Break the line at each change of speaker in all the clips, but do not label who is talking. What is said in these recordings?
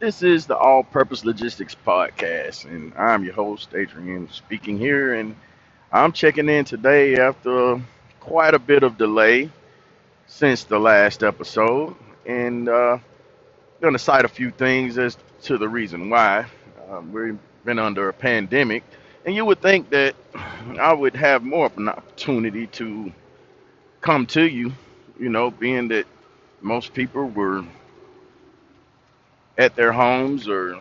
This is the All Purpose Logistics Podcast, and I'm your host, Adrian, speaking here. And I'm checking in today after quite a bit of delay since the last episode, and uh, going to cite a few things as to the reason why. Um, we've been under a pandemic, and you would think that I would have more of an opportunity to come to you, you know, being that most people were at their homes or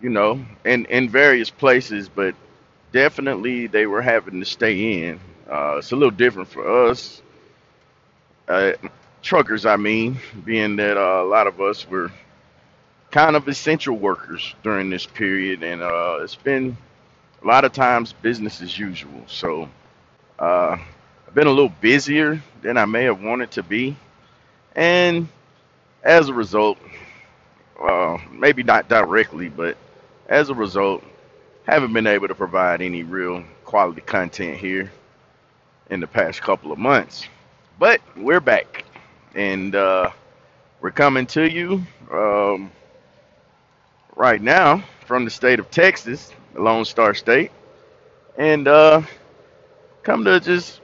you know, in in various places, but definitely they were having to stay in. Uh, it's a little different for us, uh, truckers. I mean, being that uh, a lot of us were kind of essential workers during this period, and uh, it's been a lot of times business as usual. So uh, I've been a little busier than I may have wanted to be, and as a result, uh, maybe not directly, but as a result, haven't been able to provide any real quality content here in the past couple of months. But we're back, and uh, we're coming to you um, right now from the state of Texas, the Lone Star State, and uh, come to just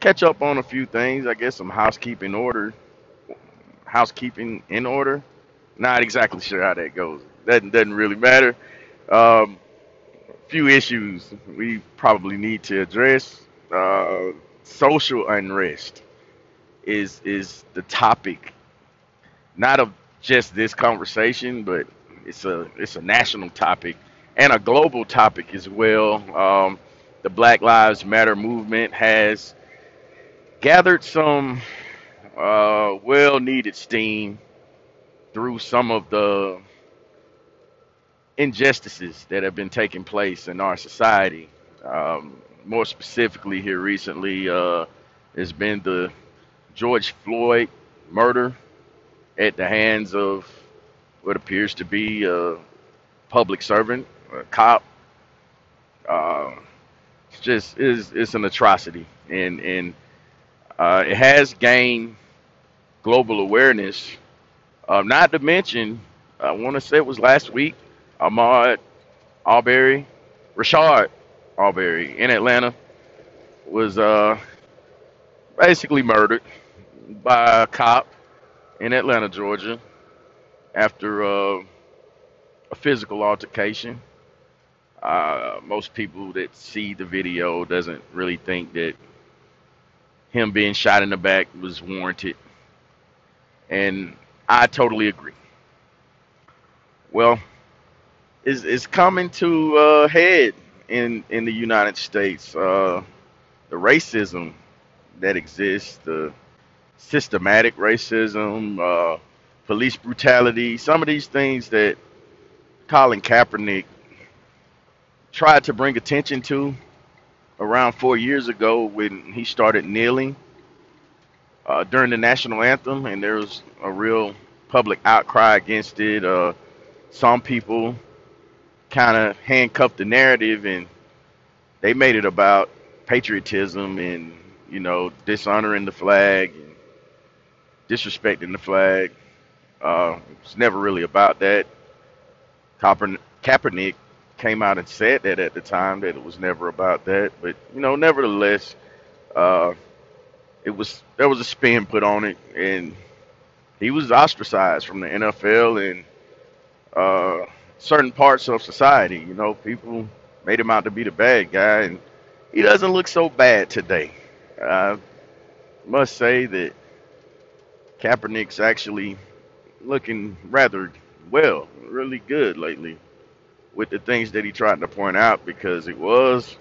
catch up on a few things. I guess some housekeeping order, housekeeping in order. Not exactly sure how that goes. That doesn't really matter. Um, few issues we probably need to address. Uh, social unrest is is the topic, not of just this conversation, but it's a it's a national topic and a global topic as well. Um, the Black Lives Matter movement has gathered some uh, well needed steam through some of the injustices that have been taking place in our society. Um, more specifically, here recently, uh, has been the George Floyd murder at the hands of what appears to be a public servant, a cop. Uh, it's just is it's an atrocity, and and uh, it has gained global awareness. Uh, not to mention, I want to say it was last week, Ahmaud Arbery, Rayshard Arbery in Atlanta was uh, basically murdered by a cop in Atlanta, Georgia, after uh, a physical altercation. Uh, most people that see the video doesn't really think that him being shot in the back was warranted, and I totally agree. Well, it's, it's coming to a head in in the United States. Uh, the racism that exists, the systematic racism, uh, police brutality, some of these things that Colin Kaepernick tried to bring attention to around four years ago when he started kneeling uh, during the national anthem, and there was a real public outcry against it. Uh, some people kind of handcuffed the narrative and they made it about patriotism and you know dishonoring the flag and disrespecting the flag. Uh, it's never really about that. Kaepern- Kaepernick came out and said that at the time that it was never about that, but you know, nevertheless, uh, it was there was a spin put on it, and he was ostracized from the NFL and uh, certain parts of society. You know, people made him out to be the bad guy, and he doesn't look so bad today. I must say that Kaepernick's actually looking rather well, really good lately with the things that he tried to point out because it was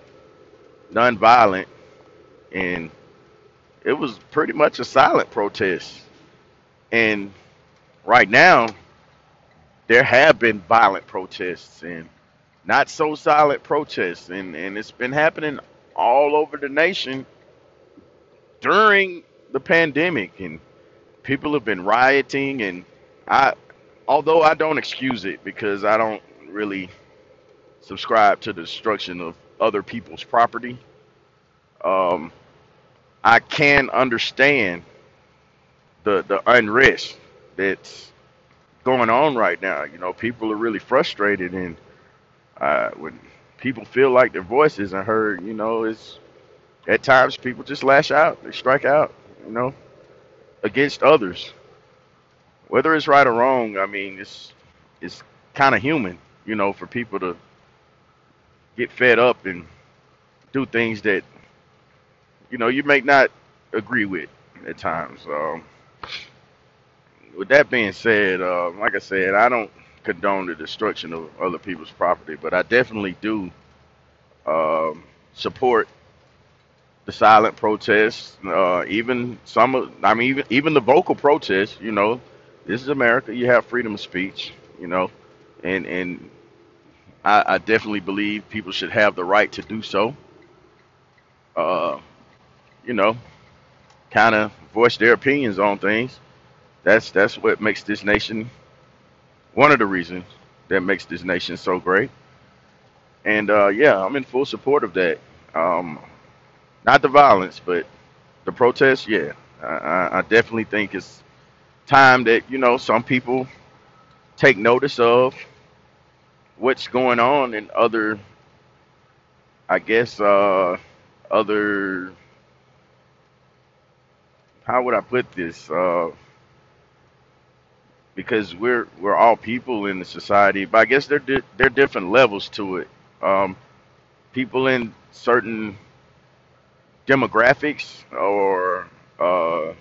nonviolent and it was pretty much a silent protest. And right now, there have been violent protests and not so silent protests, and, and it's been happening all over the nation during the pandemic, and people have been rioting. And I, although I don't excuse it because I don't really subscribe to the destruction of other people's property, um, I can understand the the unrest that's going on right now. You know, people are really frustrated, and uh, when people feel like their voice isn't heard, you know, it's at times people just lash out, they strike out, you know, against others, whether it's right or wrong. I mean, it's it's kind of human, you know, for people to get fed up and do things that you know you may not agree with at times. With that being said, uh, like I said, I don't condone the destruction of other people's property, but I definitely do um, support the silent protests, uh, even some of, I mean, even even the vocal protests. You know, this is America. You have freedom of speech. You know, and and I, I definitely believe people should have the right to do so. Uh, you know, kind of voice their opinions on things. That's that's what makes this nation one of the reasons that makes this nation so great. And uh, yeah, I'm in full support of that. Um, not the violence, but the protests. Yeah, I, I definitely think it's time that you know some people take notice of what's going on in other, I guess, uh, other. How would I put this? Uh, because we're we're all people in the society, but I guess there di- there are different levels to it. Um, people in certain demographics or uh,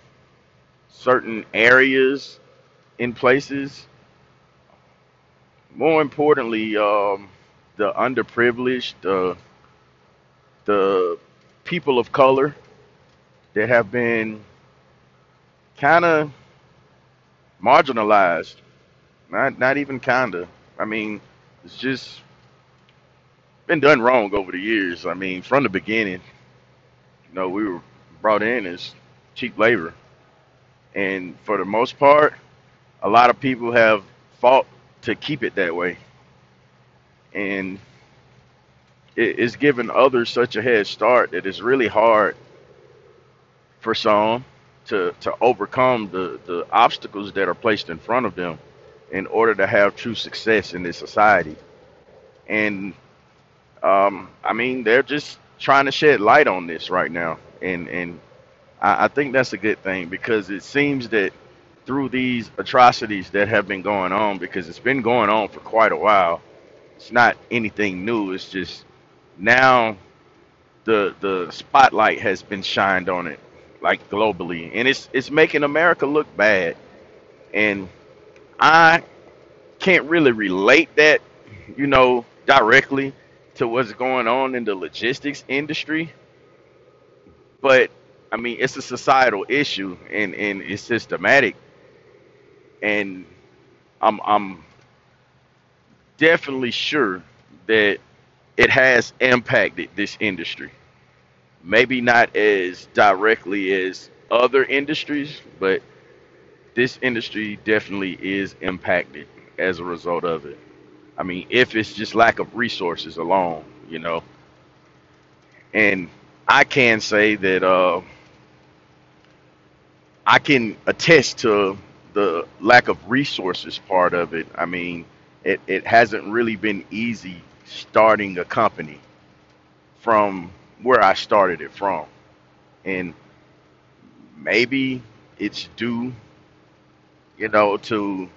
certain areas in places. More importantly, um, the underprivileged, the the people of color that have been kind of marginalized. Not not even kinda. I mean, it's just been done wrong over the years. I mean, from the beginning, you know, we were brought in as cheap labor, and for the most part, a lot of people have fought to keep it that way, and it, it's given others such a head start that it's really hard for some to to overcome the the obstacles that are placed in front of them in order to have true success in this society. And um, I mean, they're just trying to shed light on this right now, and and I, I think that's a good thing because it seems that through these atrocities that have been going on, because it's been going on for quite a while, it's not anything new. It's just now the the spotlight has been shined on it, like globally, and it's it's making America look bad. And I can't really relate that, you know, directly to what's going on in the logistics industry, but I mean it's a societal issue and and it's systematic, and I'm I'm definitely sure that it has impacted this industry. Maybe not as directly as other industries, but this industry definitely is impacted as a result of it. I mean, if it's just lack of resources alone, you know, and I can say that uh, I can attest to the lack of resources part of it. I mean, it, it hasn't really been easy starting a company from where I started it from. And maybe it's due, you know, to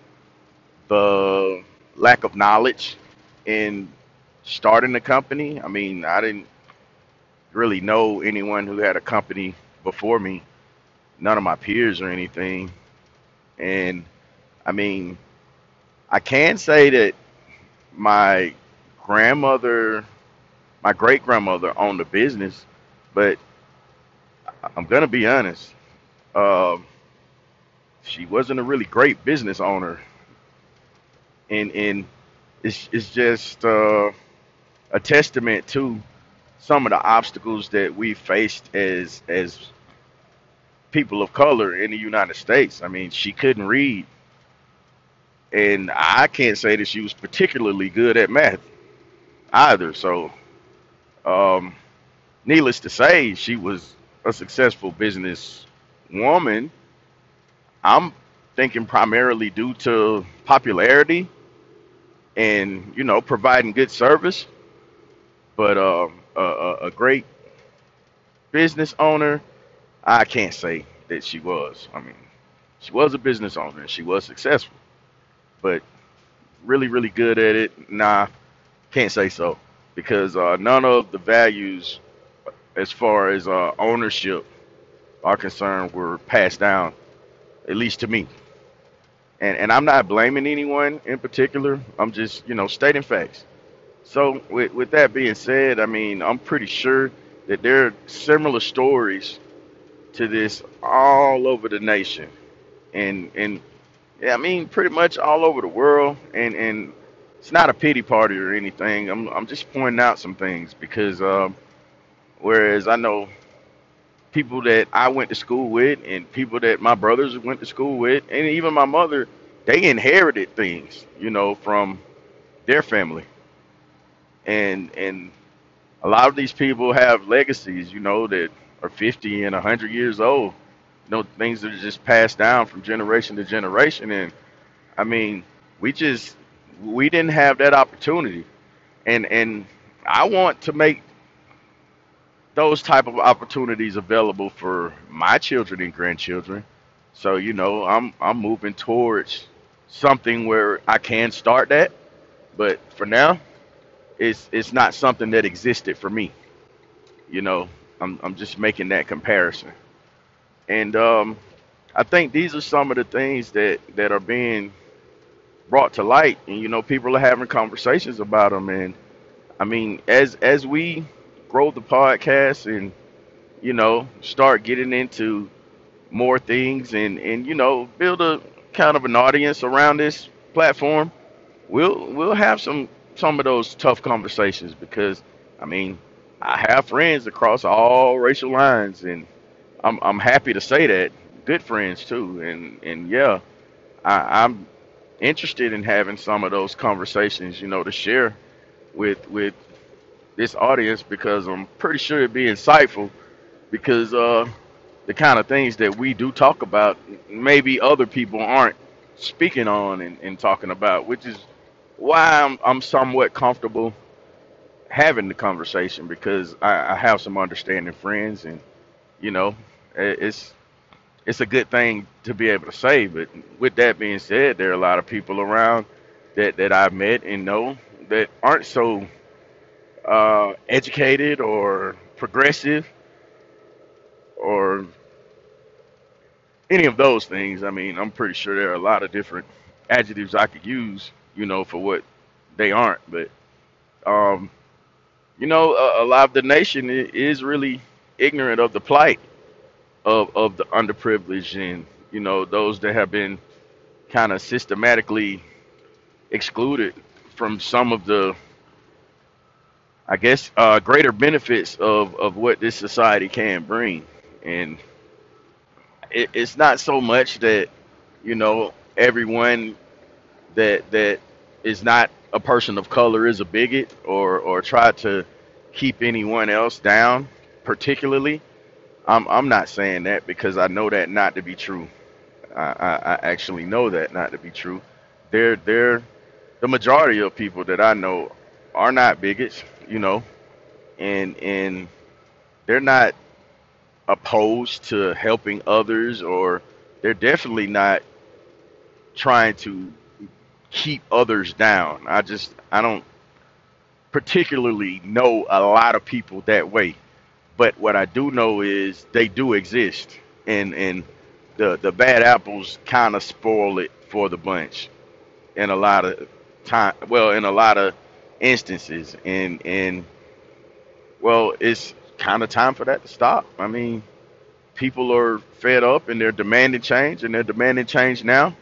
the lack of knowledge in starting the company. I mean, I didn't really know anyone who had a company before me, none of my peers or anything. And I mean, I can say that my grandmother, my great grandmother owned a business, but I'm gonna be honest, um, she wasn't a really great business owner, and and it's it's just uh, a testament to some of the obstacles that we faced as as people of color in the United States. I mean, she couldn't read, and I can't say that she was particularly good at math either. So, um, needless to say, she was a successful business woman. I'm thinking primarily due to popularity and you know providing good service, but a, a, a great business owner, I can't say that she was. I mean, she was a business owner and she was successful, but really, really good at it. Nah, can't say so because uh, none of the values as far as uh, ownership are concerned were passed down, at least to me. And and I'm not blaming anyone in particular. I'm just you know stating facts. So with with that being said, I mean I'm pretty sure that there are similar stories to this all over the nation, and and yeah, I mean pretty much all over the world. And and it's not a pity party or anything. I'm I'm just pointing out some things because um, whereas I know people that I went to school with and people that my brothers went to school with and even my mother, they inherited things, you know, from their family. And and a lot of these people have legacies, you know, that are 50 and 100 years old. You know, things that are just passed down from generation to generation and I mean, we just we didn't have that opportunity. And and I want to make those type of opportunities available for my children and grandchildren. So you know, I'm I'm moving towards something where I can start that, but for now, it's it's not something that existed for me. You know, I'm I'm just making that comparison, and um, I think these are some of the things that that are being brought to light, and you know, people are having conversations about them, and I mean, as as we grow the podcast and you know start getting into more things and and you know build a kind of an audience around this platform, we'll we'll have some some of those tough conversations because I mean I have friends across all racial lines and I'm I'm happy to say that. Good friends too and and yeah I, I'm interested in having some of those conversations you know to share with with this audience because I'm pretty sure it'd be insightful because uh, the kind of things that we do talk about, maybe other people aren't speaking on and, and talking about, which is why I'm, I'm somewhat comfortable having the conversation because I, I have some understanding friends and you know it's it's a good thing to be able to say. But with that being said, there are a lot of people around that that I've met and know that aren't so uh, educated or progressive or any of those things. I mean, I'm pretty sure there are a lot of different adjectives I could use, you know, for what they aren't. But, um, you know, a, a lot of the nation is really ignorant of the plight of, of the underprivileged and, you know, those that have been kind of systematically excluded from some of the, I guess, uh, greater benefits of, of what this society can bring. And it, it's not so much that you know everyone that that is not a person of color is a bigot or or try to keep anyone else down particularly i'm i'm not saying that because i know that not to be true i i, I actually know that not to be true they're they're the majority of people that i know are not bigots you know and and they're not opposed to helping others or they're definitely not trying to keep others down. I just I don't particularly know a lot of people that way. But what I do know is they do exist. And and the the bad apples kind of spoil it for the bunch in a lot of time well in a lot of instances. And and well it's kind of time for that to stop. I mean, people are fed up and they're demanding change and they're demanding change now.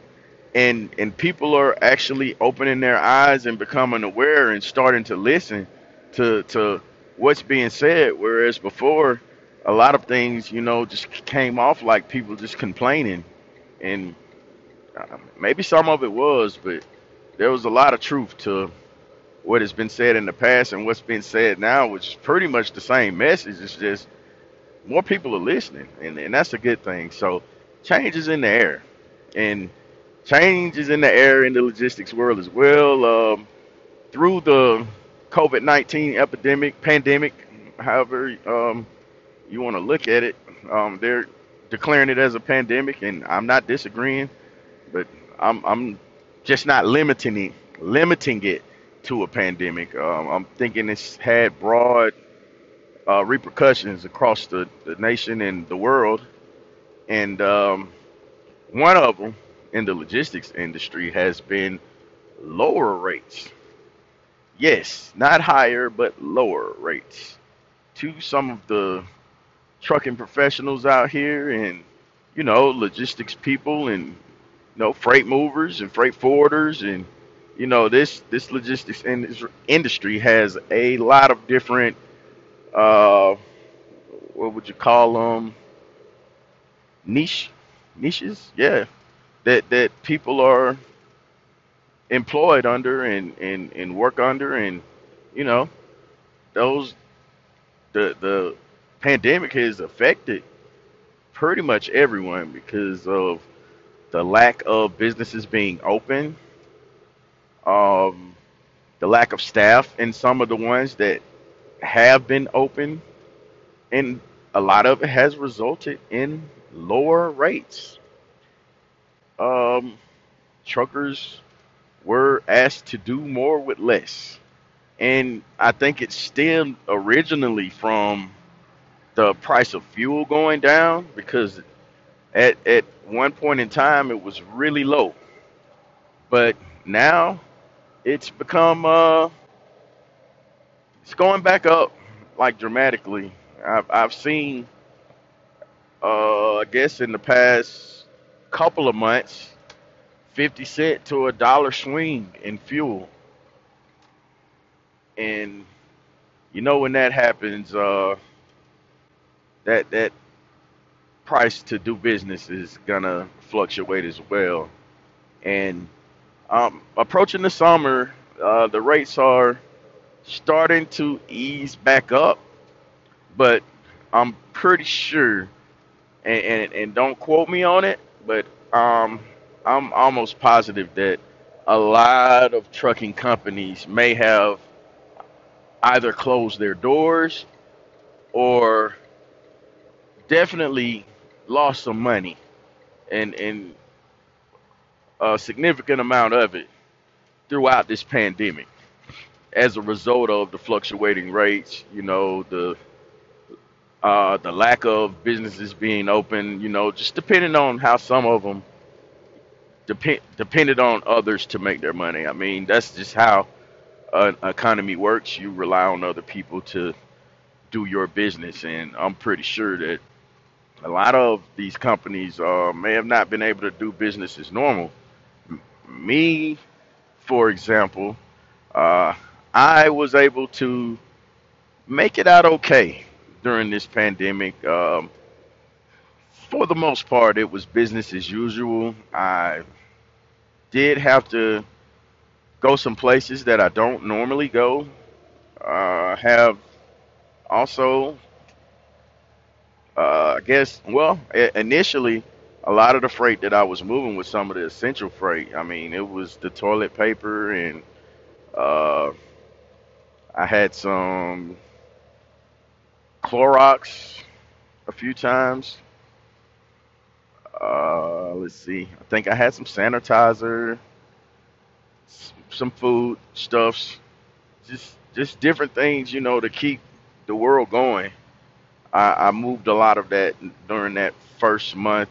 And and people are actually opening their eyes and becoming aware and starting to listen to to what's being said whereas before a lot of things you know just came off like people just complaining. And uh, maybe some of it was but there was a lot of truth to what has been said in the past and what's been said now which is pretty much the same message. It's just more people are listening and, and that's a good thing. So change is in the air and change is in the air in the logistics world as well. Um, through the COVID 19 epidemic, pandemic, however um, you want to look at it, um, they're declaring it as a pandemic, and I'm not disagreeing, but I'm, I'm just not limiting it, limiting it to a pandemic. Um, I'm thinking it's had broad uh, repercussions across the, the nation and the world, and um, one of them in the logistics industry has been lower rates Yes, not higher, but lower rates to some of the trucking professionals out here and, you know, logistics people and, you know, freight movers and freight forwarders. And, you know, this, this logistics indus- industry has a lot of different, uh, what would you call them? Niche, niches? Yeah. That, that people are employed under and, and, and work under. And, you know, those the the pandemic has affected pretty much everyone because of the lack of businesses being open, um, the lack of staff in some of the ones that have been open, and a lot of it has resulted in lower rates. Um, truckers were asked to do more with less, and I think it stemmed originally from the price of fuel going down because at at one point in time it was really low, but now it's become uh it's going back up like dramatically. I've I've seen uh I guess in the past couple of months 50 cent to a dollar swing in fuel. And you know when that happens uh that that price to do business is gonna fluctuate as well. And um approaching the summer uh the rates are starting to ease back up, but I'm pretty sure, and, and, and don't quote me on it, but um, I'm almost positive that a lot of trucking companies may have either closed their doors or definitely lost some money and, and a significant amount of it throughout this pandemic as a result of the fluctuating rates, you know, the uh, the lack of businesses being open, you know, just depending on how some of them depend depended on others to make their money. I mean, that's just how an economy works. You rely on other people to do your business, and I'm pretty sure that a lot of these companies uh, may have not been able to do business as normal. M- Me, for example, uh, I was able to make it out okay during this pandemic. Um, for the most part, it was business as usual. I did have to go some places that I don't normally go. Uh, have also, uh, I guess, well, initially, a lot of the freight that I was moving was some of the essential freight. I mean, it was the toilet paper, and uh, I had some Clorox a few times. Uh, let's see, I think I had some sanitizer, some food stuffs, just just different things, you know, to keep the world going. I, I moved a lot of that during that first month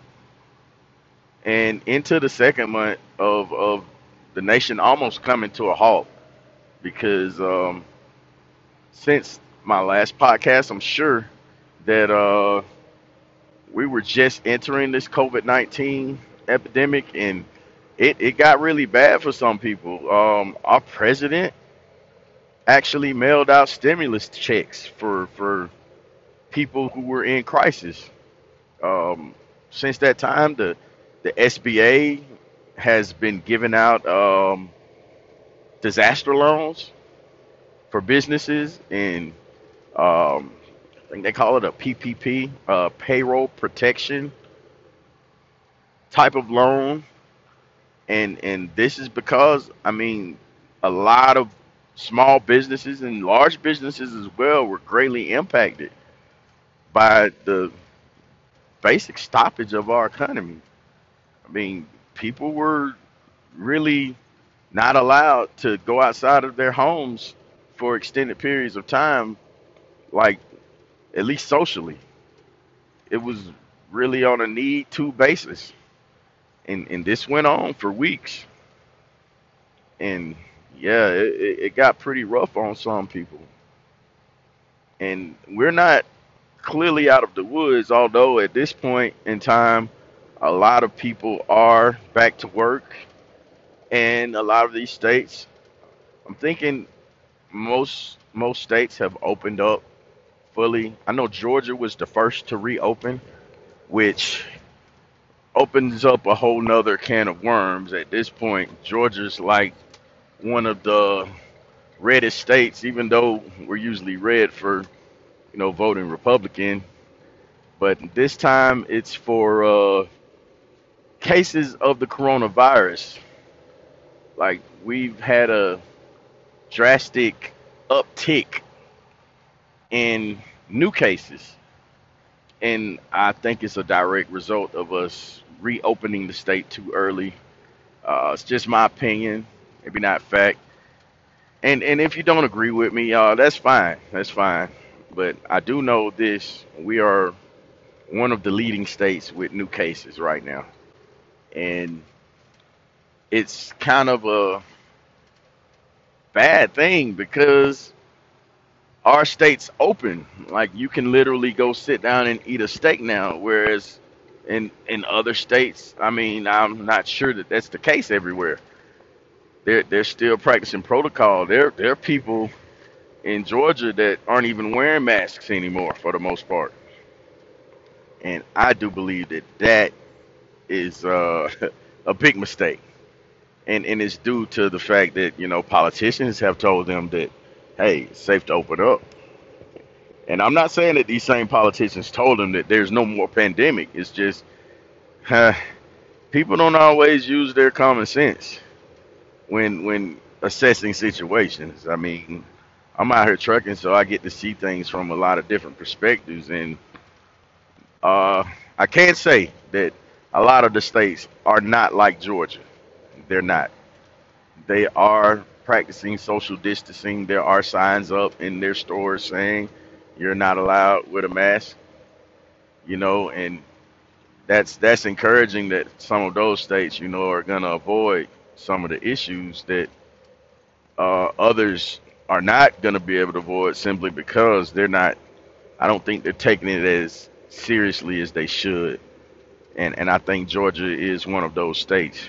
and into the second month of of the nation almost coming to a halt because um, since my last podcast, I'm sure that uh, we were just entering this COVID nineteen epidemic and it, it got really bad for some people. Um, our president actually mailed out stimulus checks for for people who were in crisis. Um, since that time, the the SBA has been giving out um, disaster loans for businesses, and um, think they call it a PPP, uh, payroll protection type of loan. and and this is because I mean a lot of small businesses and large businesses as well were greatly impacted by the basic stoppage of our economy. I mean, people were really not allowed to go outside of their homes for extended periods of time, like at least socially. It was really on a need to basis. And and this went on for weeks. And yeah, it, it got pretty rough on some people. And we're not clearly out of the woods, although at this point in time, a lot of people are back to work, and a lot of these states, I'm thinking most most states have opened up fully. I know Georgia was the first to reopen, which opens up a whole nother can of worms. At this point, Georgia's like one of the reddest states, even though we're usually red for you know voting Republican. But this time it's for uh, cases of the coronavirus. Like we've had a drastic uptick in new cases, and I think it's a direct result of us reopening the state too early. Uh, it's just my opinion, maybe not fact. And and if you don't agree with me, uh, that's fine. That's fine. But I do know this: we are one of the leading states with new cases right now, and it's kind of a bad thing because our state's open. Like you can literally go sit down and eat a steak now, whereas in in other states, I mean, I'm not sure that that's the case everywhere. They're they're still practicing protocol. There there are people in Georgia that aren't even wearing masks anymore for the most part, and I do believe that that is uh, a big mistake, and and it's due to the fact that you know politicians have told them that hey, safe to open up And I'm not saying that these same politicians told them that there's no more pandemic. It's just people don't always use their common sense when when assessing situations. I mean, I'm out here trucking, so I get to see things from a lot of different perspectives, and uh, I can't say that a lot of the states are not like Georgia. They're not. They are practicing social distancing. There are signs up in their stores saying you're not allowed with a mask. You know, and that's that's encouraging that some of those states, you know, are going to avoid some of the issues that uh, others are not going to be able to avoid simply because they're not. I don't think they're taking it as seriously as they should, and and I think Georgia is one of those states.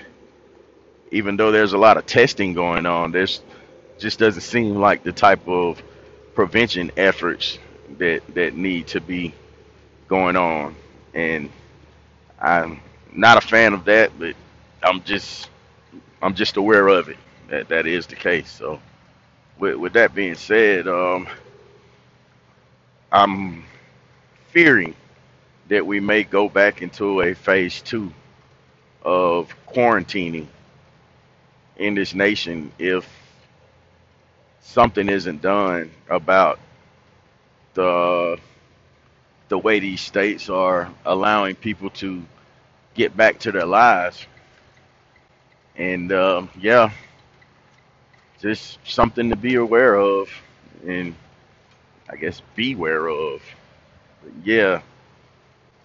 Even though there's a lot of testing going on, there's just doesn't seem like the type of prevention efforts that that need to be going on, and I'm not a fan of that, but I'm just I'm just aware of it that that is the case. So with with that being said, um, I'm fearing that we may go back into a phase two of quarantining in this nation if something isn't done about the the way these states are allowing people to get back to their lives. And um, yeah, just something to be aware of, and I guess beware of. Yeah,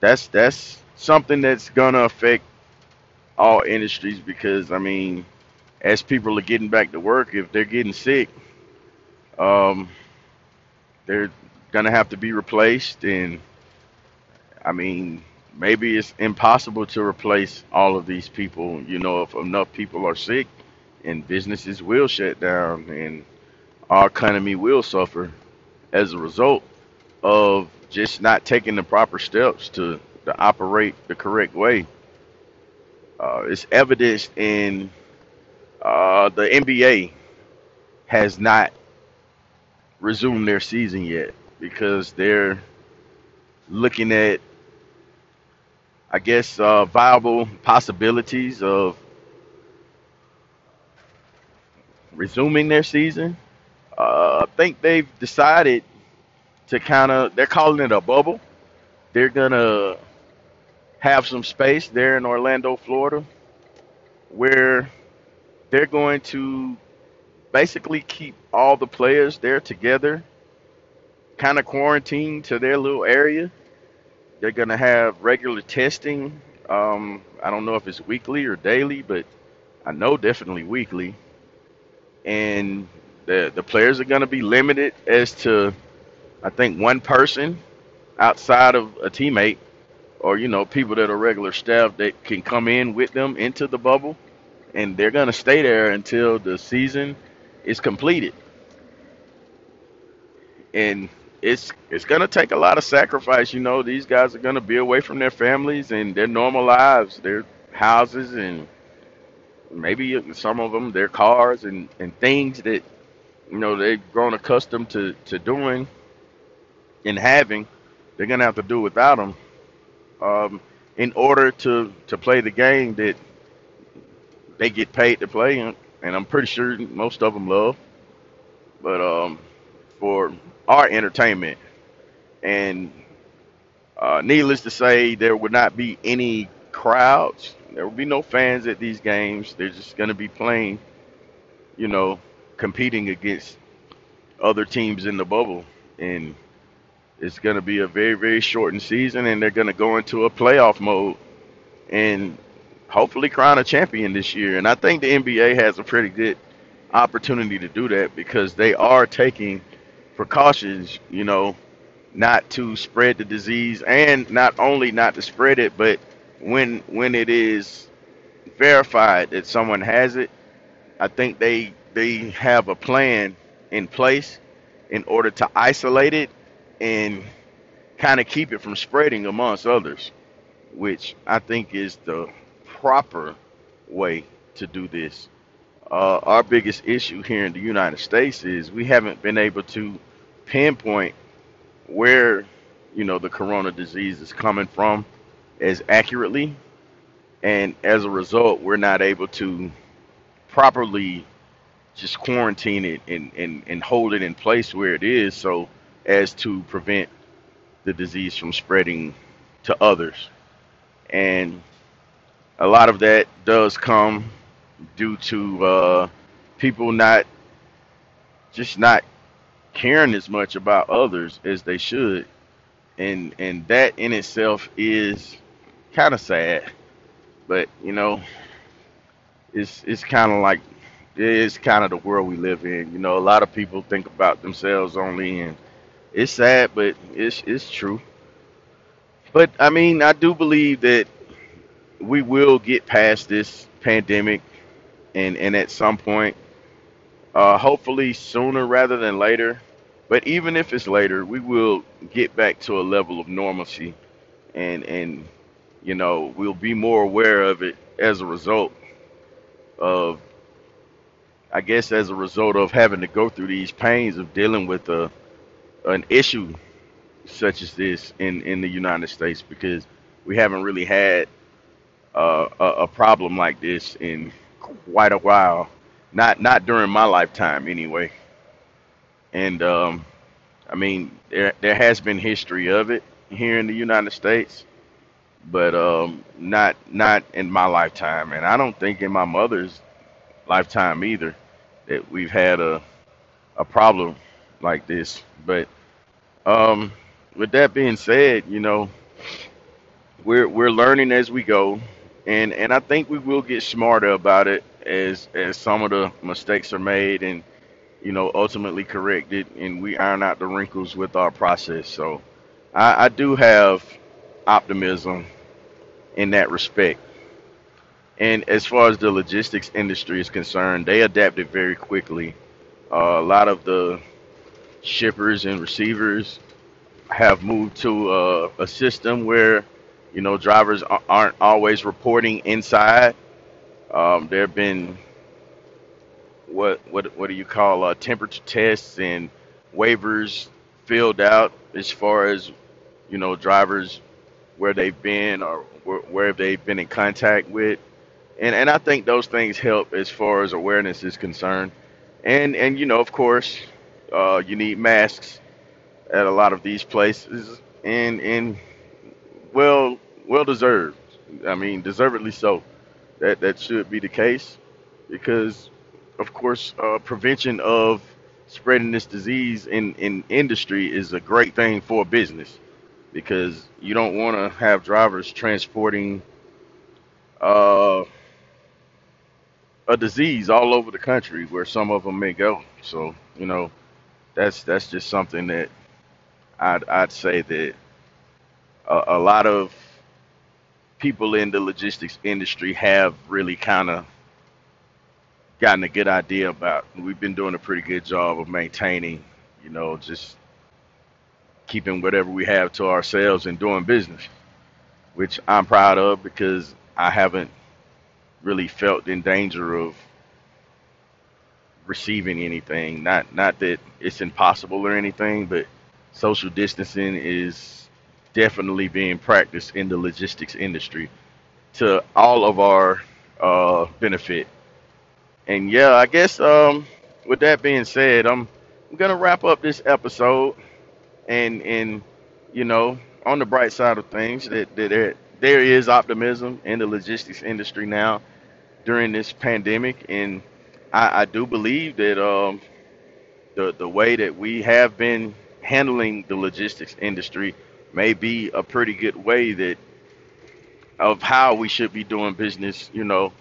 that's that's something that's gonna affect all industries because I mean, as people are getting back to work, if they're getting sick, um, they're gonna have to be replaced, and I mean, maybe it's impossible to replace all of these people. You know, if enough people are sick, and businesses will shut down, and our economy will suffer as a result of just not taking the proper steps to, to operate the correct way. Uh, it's evidenced in uh, the NBA has not resumed their season yet because they're looking at, I guess, uh, viable possibilities of resuming their season. Uh, I think they've decided to kind of they're calling it a bubble. They're gonna have some space there in Orlando, Florida, where they're going to basically keep all the players there together, kind of quarantined to their little area. They're gonna have regular testing. Um, I don't know if it's weekly or daily, but I know definitely weekly. And the the players are gonna be limited as to I think one person outside of a teammate or you know people that are regular staff that can come in with them into the bubble and they're going to stay there until the season is completed. And it's it's going to take a lot of sacrifice you know these guys are going to be away from their families and their normal lives their houses and maybe some of them their cars and and things that you know they've grown accustomed to to doing and having they're going to have to do without them um, in order to to play the game that they get paid to play, and, and I'm pretty sure most of them love. But um, for our entertainment, and uh, needless to say, there would not be any crowds. There will be no fans at these games. They're just going to be playing, you know, competing against other teams in the bubble, and it's going to be a very very shortened season, and they're going to go into a playoff mode and hopefully crown a champion this year. And I think the NBA has a pretty good opportunity to do that because they are taking precautions, you know, not to spread the disease and not only not to spread it, but when when it is verified that someone has it, I think they they have a plan in place in order to isolate it and kind of keep it from spreading amongst others, which I think is the proper way to do this. Uh, our biggest issue here in the United States is we haven't been able to pinpoint where you know the corona disease is coming from as accurately, and as a result, we're not able to properly just quarantine it and, and, and hold it in place where it is so as to prevent the disease from spreading to others. And a lot of that does come due to uh, people not just not caring as much about others as they should, and and that in itself is kind of sad. But you know, it's it's kind of like it's kind of the world we live in. You know, a lot of people think about themselves only, and it's sad, but it's it's true. But I mean, I do believe that we will get past this pandemic, and and at some point, uh, hopefully sooner rather than later. But even if it's later, we will get back to a level of normalcy, and and you know we'll be more aware of it as a result of, I guess, as a result of having to go through these pains of dealing with a an issue such as this in in the United States because we haven't really had uh, a, problem like this in quite a while. Not not during my lifetime anyway. And um, I mean, there there has been history of it here in the United States, but um, not not in my lifetime, and I don't think in my mother's lifetime either that we've had a a problem like this. But um, with that being said, you know, we're we're learning as we go, and and I think we will get smarter about it as as some of the mistakes are made and you know ultimately corrected, and we iron out the wrinkles with our process. So I, I do have optimism in that respect. And as far as the logistics industry is concerned, they adapted very quickly. Uh, a lot of the shippers and receivers have moved to a, a system where you know drivers aren't always reporting inside. Um, there have been what what what do you call uh, temperature tests and waivers filled out as far as you know drivers where they've been or where, where they've been in contact with, and and I think those things help as far as awareness is concerned. and and you know, of course, uh, you need masks at a lot of these places, and and well, well deserved. I mean, deservedly so. That that should be the case, because, of course, uh, prevention of spreading this disease in in industry is a great thing for business because you don't want to have drivers transporting uh, a disease all over the country where some of them may go. So you know that's that's just something that I'd I'd say that a, a lot of people in the logistics industry have really kind of gotten a good idea about. We've been doing a pretty good job of maintaining, you know, just keeping whatever we have to ourselves and doing business, which I'm proud of because I haven't really felt in danger of receiving anything. Not not that it's impossible or anything, but social distancing is definitely being practiced in the logistics industry to all of our uh, benefit. And yeah, I guess um, with that being said, I'm, I'm gonna wrap up this episode and and you know on the bright side of things that, that there there is optimism in the logistics industry now during this pandemic, and I, I do believe that um, the the way that we have been handling the logistics industry may be a pretty good way that of how we should be doing business. You know,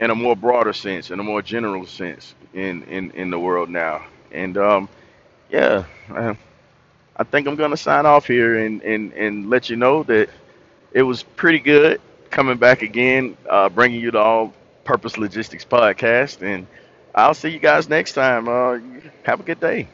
in a more broader sense, in a more general sense, in in in the world now. And um, yeah, I, I think I'm gonna sign off here and and and let you know that it was pretty good coming back again, uh, bringing you the All Purpose Logistics podcast. And I'll see you guys next time. Uh, have a good day.